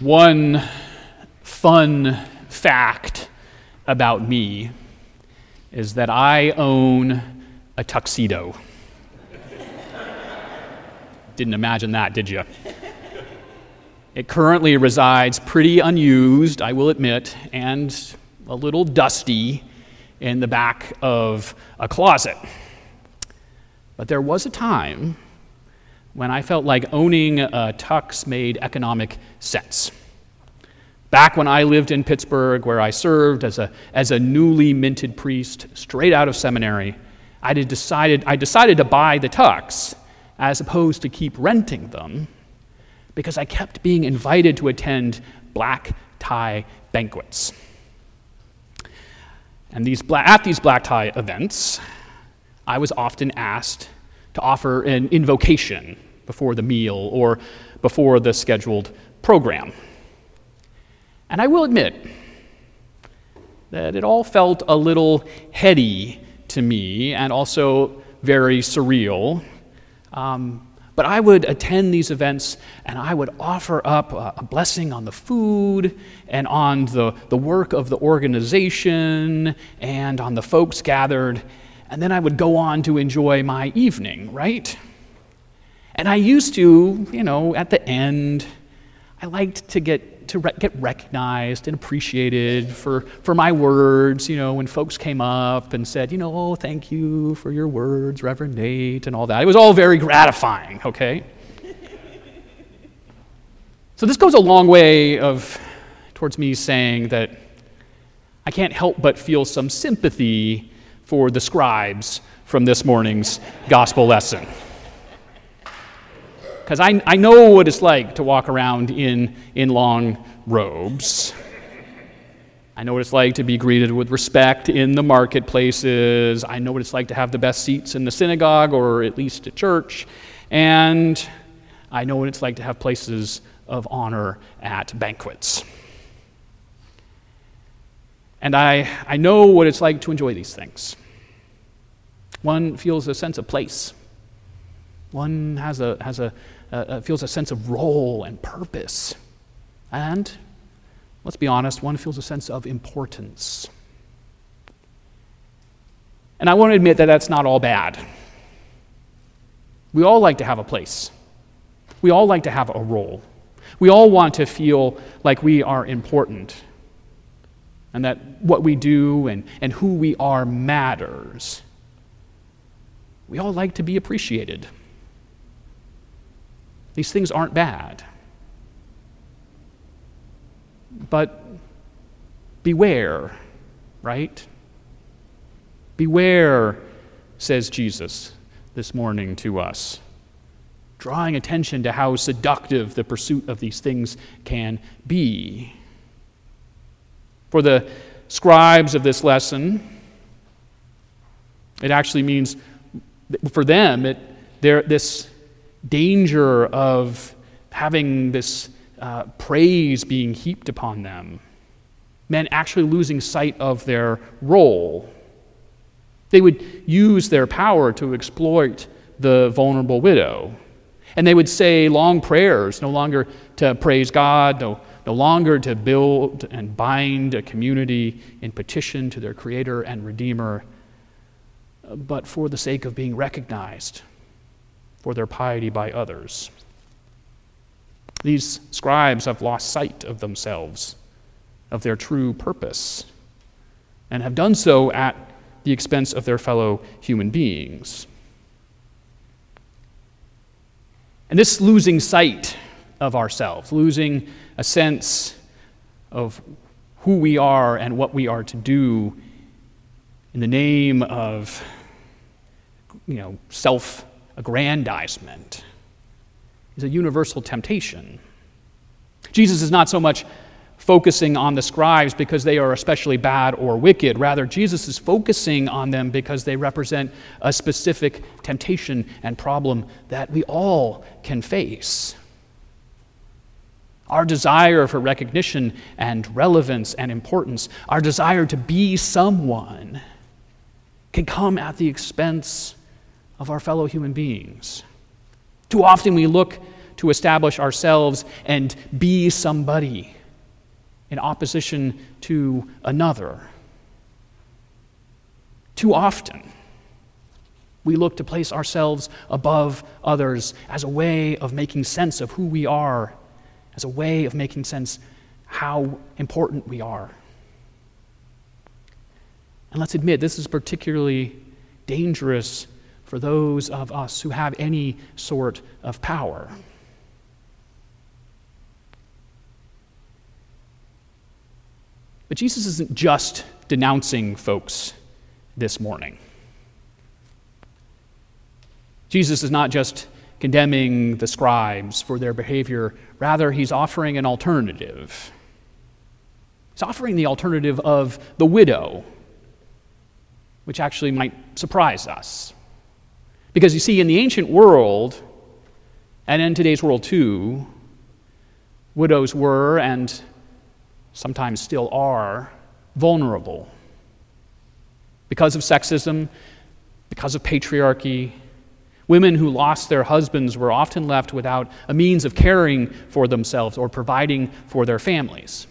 One fun fact about me is that I own a tuxedo. Didn't imagine that, did you? It currently resides pretty unused, I will admit, and a little dusty in the back of a closet. But there was a time when I felt like owning a tux made economic sense. Back when I lived in Pittsburgh, where I served as a, as a newly minted priest straight out of seminary, I decided, I decided to buy the tux as opposed to keep renting them because I kept being invited to attend black tie banquets. And these black, at these black tie events, I was often asked to offer an invocation before the meal or before the scheduled program. And I will admit that it all felt a little heady to me and also very surreal. Um, but I would attend these events and I would offer up a, a, blessing on the food and on the, the work of the organization and on the folks gathered. And then I would go on to enjoy my evening, right? And I used to, you know, at the end, I liked to get to re- get recognized and appreciated for, for my words, you know, when folks came up and said, you know, oh, thank you for your words, Reverend Nate, and all that. It was all very gratifying, okay? so this goes a long way of towards me saying that I can't help but feel some sympathy for the scribes from this morning's gospel lesson because I, I know what it's like to walk around in, in long robes. I know what it's like to be greeted with respect in the marketplaces. I know what it's like to have the best seats in the synagogue or at least a church. And I know what it's like to have places of honor at banquets. And I, I know what it's like to enjoy these things. One feels a sense of place. One has a, has a, uh, uh, feels a sense of role and purpose. And, let's be honest, one feels a sense of importance. And I want to admit that that's not all bad. We all like to have a place, we all like to have a role. We all want to feel like we are important and that what we do and, and who we are matters. We all like to be appreciated. These things aren't bad. But beware, right? Beware, says Jesus this morning to us, drawing attention to how seductive the pursuit of these things can be. For the scribes of this lesson, it actually means, for them, it, this danger of having this uh, praise being heaped upon them meant actually losing sight of their role. They would use their power to exploit the vulnerable widow. And they would say long prayers, no longer to praise God, no, no longer to build and bind a community in petition to their Creator and Redeemer, but for the sake of being recognized for their piety by others. These scribes have lost sight of themselves, of their true purpose, and have done so at the expense of their fellow human beings. And this losing sight of ourselves, losing a sense of who we are and what we are to do in the name of you know, self aggrandizement is a universal temptation. Jesus is not so much focusing on the scribes because they are especially bad or wicked. Rather, Jesus is focusing on them because they represent a specific temptation and problem that we all can face. Our desire for recognition and relevance and importance, our desire to be someone, can come at the expense of our fellow human beings. Too often we look to establish ourselves and be somebody in opposition to another. Too often, we look to place ourselves above others as a way of making sense of who we are, as a way of making sense how important we are. And let's admit, this is particularly dangerous for those of us who have any sort of power. But Jesus isn't just denouncing folks this morning. Jesus is not just condemning the scribes for their behavior, rather, he's offering an alternative. He's offering the alternative of the widow, which actually might surprise us. Because you see, in the ancient world, and in today's world too, widows were and sometimes still are vulnerable because of sexism, because of patriarchy. Women who lost their husbands were often left without a means of caring for themselves or providing for their families.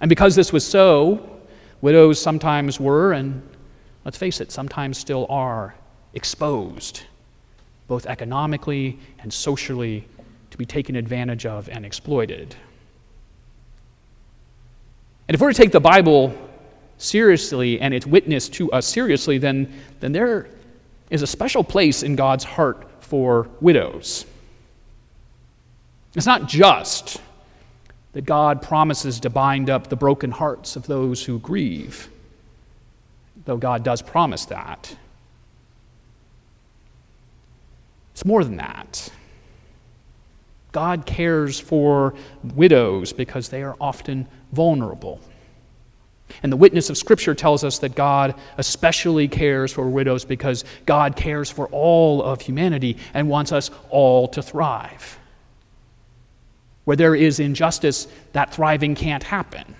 And because this was so, widows sometimes were, and let's face it, sometimes still are, exposed, both economically and socially, to be taken advantage of and exploited. And if we're to take the Bible seriously and its witness to us seriously, then, then there is a special place in God's heart for widows. It's not just that God promises to bind up the broken hearts of those who grieve, though God does promise that. It's more than that. God cares for widows because they are often vulnerable. And the witness of Scripture tells us that God especially cares for widows because God cares for all of humanity and wants us all to thrive. Where there is injustice, that thriving can't happen.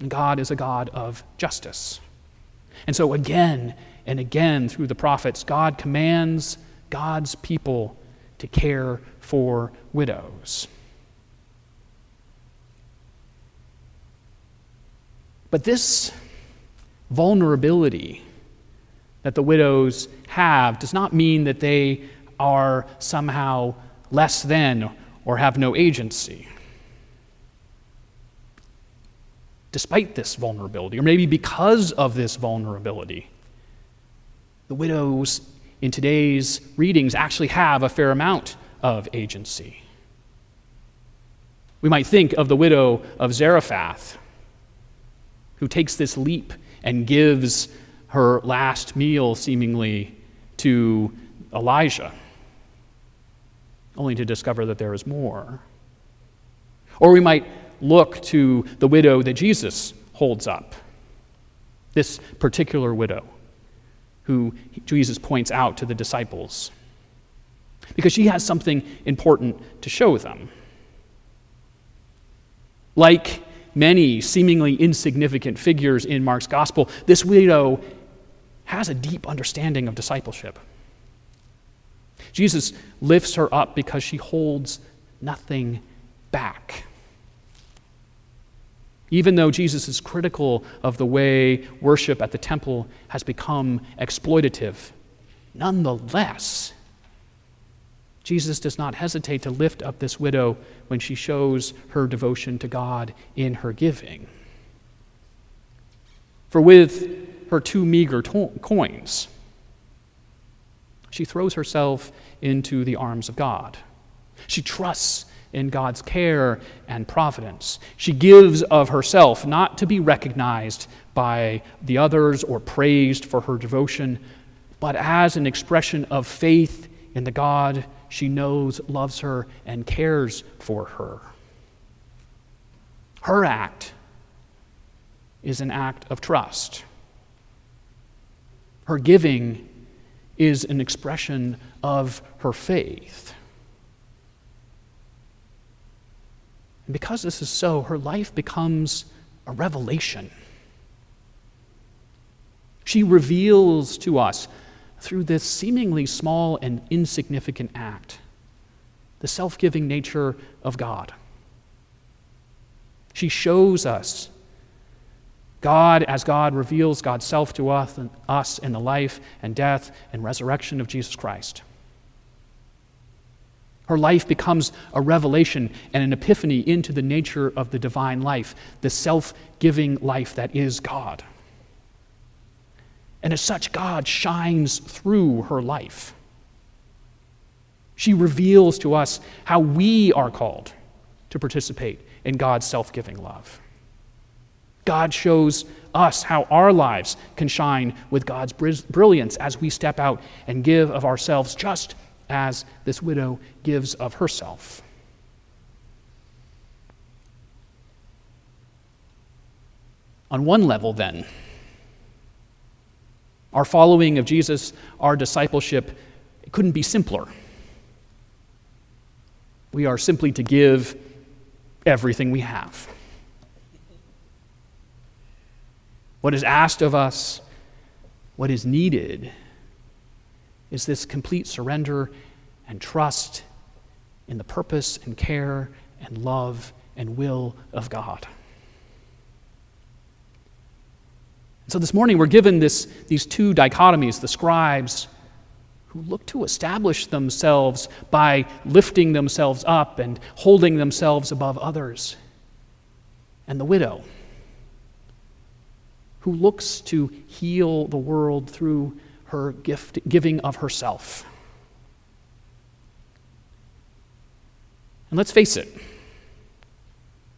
And God is a God of justice. And so, again and again, through the prophets, God commands God's people to care for widows. But this vulnerability that the widows have does not mean that they are somehow less than or have no agency. Despite this vulnerability, or maybe because of this vulnerability, the widows in today's readings actually have a fair amount of agency. We might think of the widow of Zarephath, who takes this leap and gives her last meal, seemingly, to Elijah, only to discover that there is more. Or we might look to the widow that Jesus holds up, this particular widow who Jesus points out to the disciples. Because she has something important to show them. Like many seemingly insignificant figures in Mark's gospel, this widow has a deep understanding of discipleship. Jesus lifts her up because she holds nothing back. Even though Jesus is critical of the way worship at the temple has become exploitative, nonetheless, Jesus does not hesitate to lift up this widow when she shows her devotion to God in her giving. For with her two meager to- coins, she throws herself into the arms of God. She trusts in God's care and providence. She gives of herself, not to be recognized by the others or praised for her devotion, but as an expression of faith in the God she knows loves her and cares for her. Her act is an act of trust. Her giving is an expression of her faith. And because this is so, her life becomes a revelation. She reveals to us, through this seemingly small and insignificant act, the self giving nature of God. She shows us God as God reveals God's self to us, us in the life and death and resurrection of Jesus Christ. Her life becomes a revelation and an epiphany into the nature of the divine life, the self giving life that is God. And as such, God shines through her life. She reveals to us how we are called to participate in God's self giving love. God shows us how our lives can shine with God's brilliance as we step out and give of ourselves just as this widow gives of herself. On one level, then, our following of Jesus, our discipleship, couldn't be simpler. We are simply to give everything we have. What is asked of us, what is needed, is this complete surrender and trust in the purpose and care and love and will of God. So this morning we're given this, these two dichotomies the scribes who look to establish themselves by lifting themselves up and holding themselves above others, and the widow who looks to heal the world through her gift, giving of herself. And let's face it,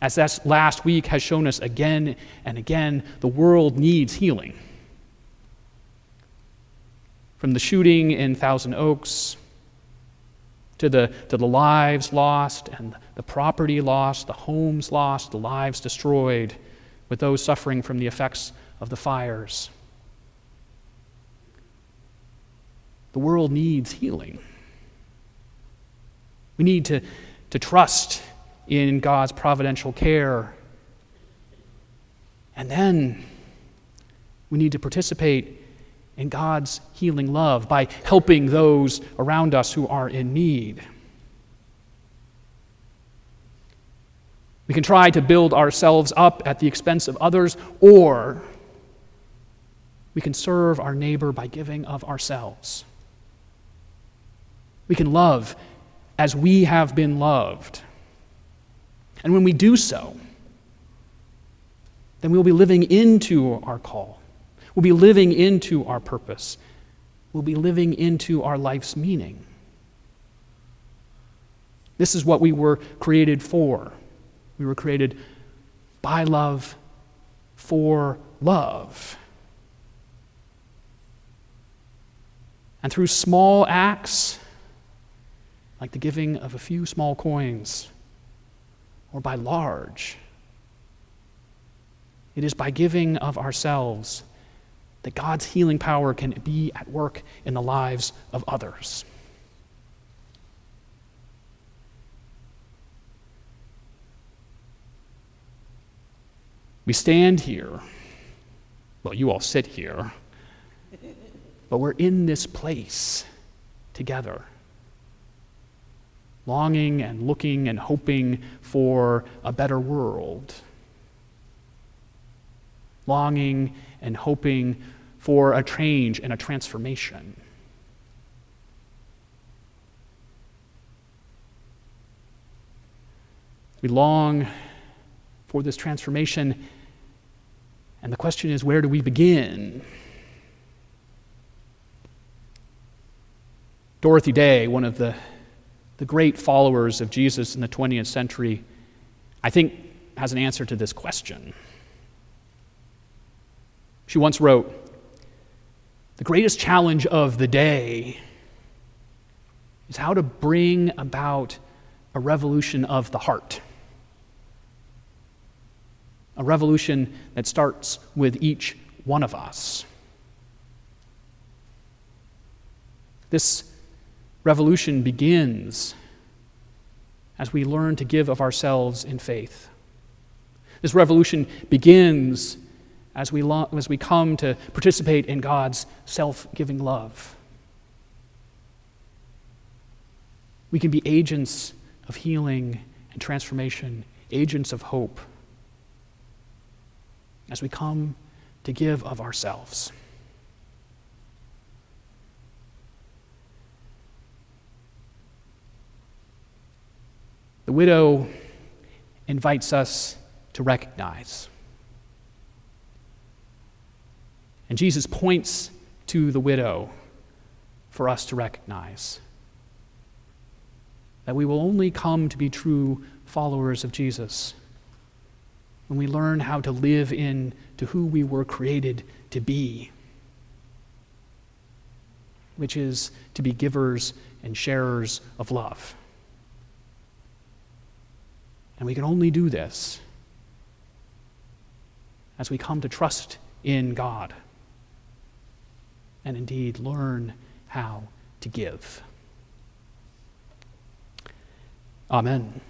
as that last week has shown us again and again, the world needs healing. From the shooting in Thousand Oaks to the, to the lives lost and the property lost, the homes lost, the lives destroyed, with those suffering from the effects of the fires. The world needs healing. We need to, to trust in God's providential care. And then we need to participate in God's healing love by helping those around us who are in need. We can try to build ourselves up at the expense of others, or we can serve our neighbor by giving of ourselves. We can love as we have been loved. And when we do so, then we will be living into our call. We'll be living into our purpose. We'll be living into our life's meaning. This is what we were created for. We were created by love, for love. And through small acts, like the giving of a few small coins, or by large. It is by giving of ourselves that God's healing power can be at work in the lives of others. We stand here. Well, you all sit here. But we're in this place together longing and looking and hoping for a better world, longing and hoping for a change and a transformation. We long for this transformation, and the question is where do we begin? Dorothy Day, one of the the great followers of Jesus in the 20th century, I think, has an answer to this question. She once wrote The greatest challenge of the day is how to bring about a revolution of the heart. A revolution that starts with each one of us. This revolution begins as we learn to give of ourselves in faith. This revolution begins as we, lo- as we come to participate in God's self giving love. We can be agents of healing and transformation, agents of hope as we come to give of ourselves. The widow invites us to recognize. And Jesus points to the widow for us to recognize that we will only come to be true followers of Jesus when we learn how to live in to who we were created to be, which is to be givers and sharers of love. And we can only do this as we come to trust in God and indeed learn how to give. Amen.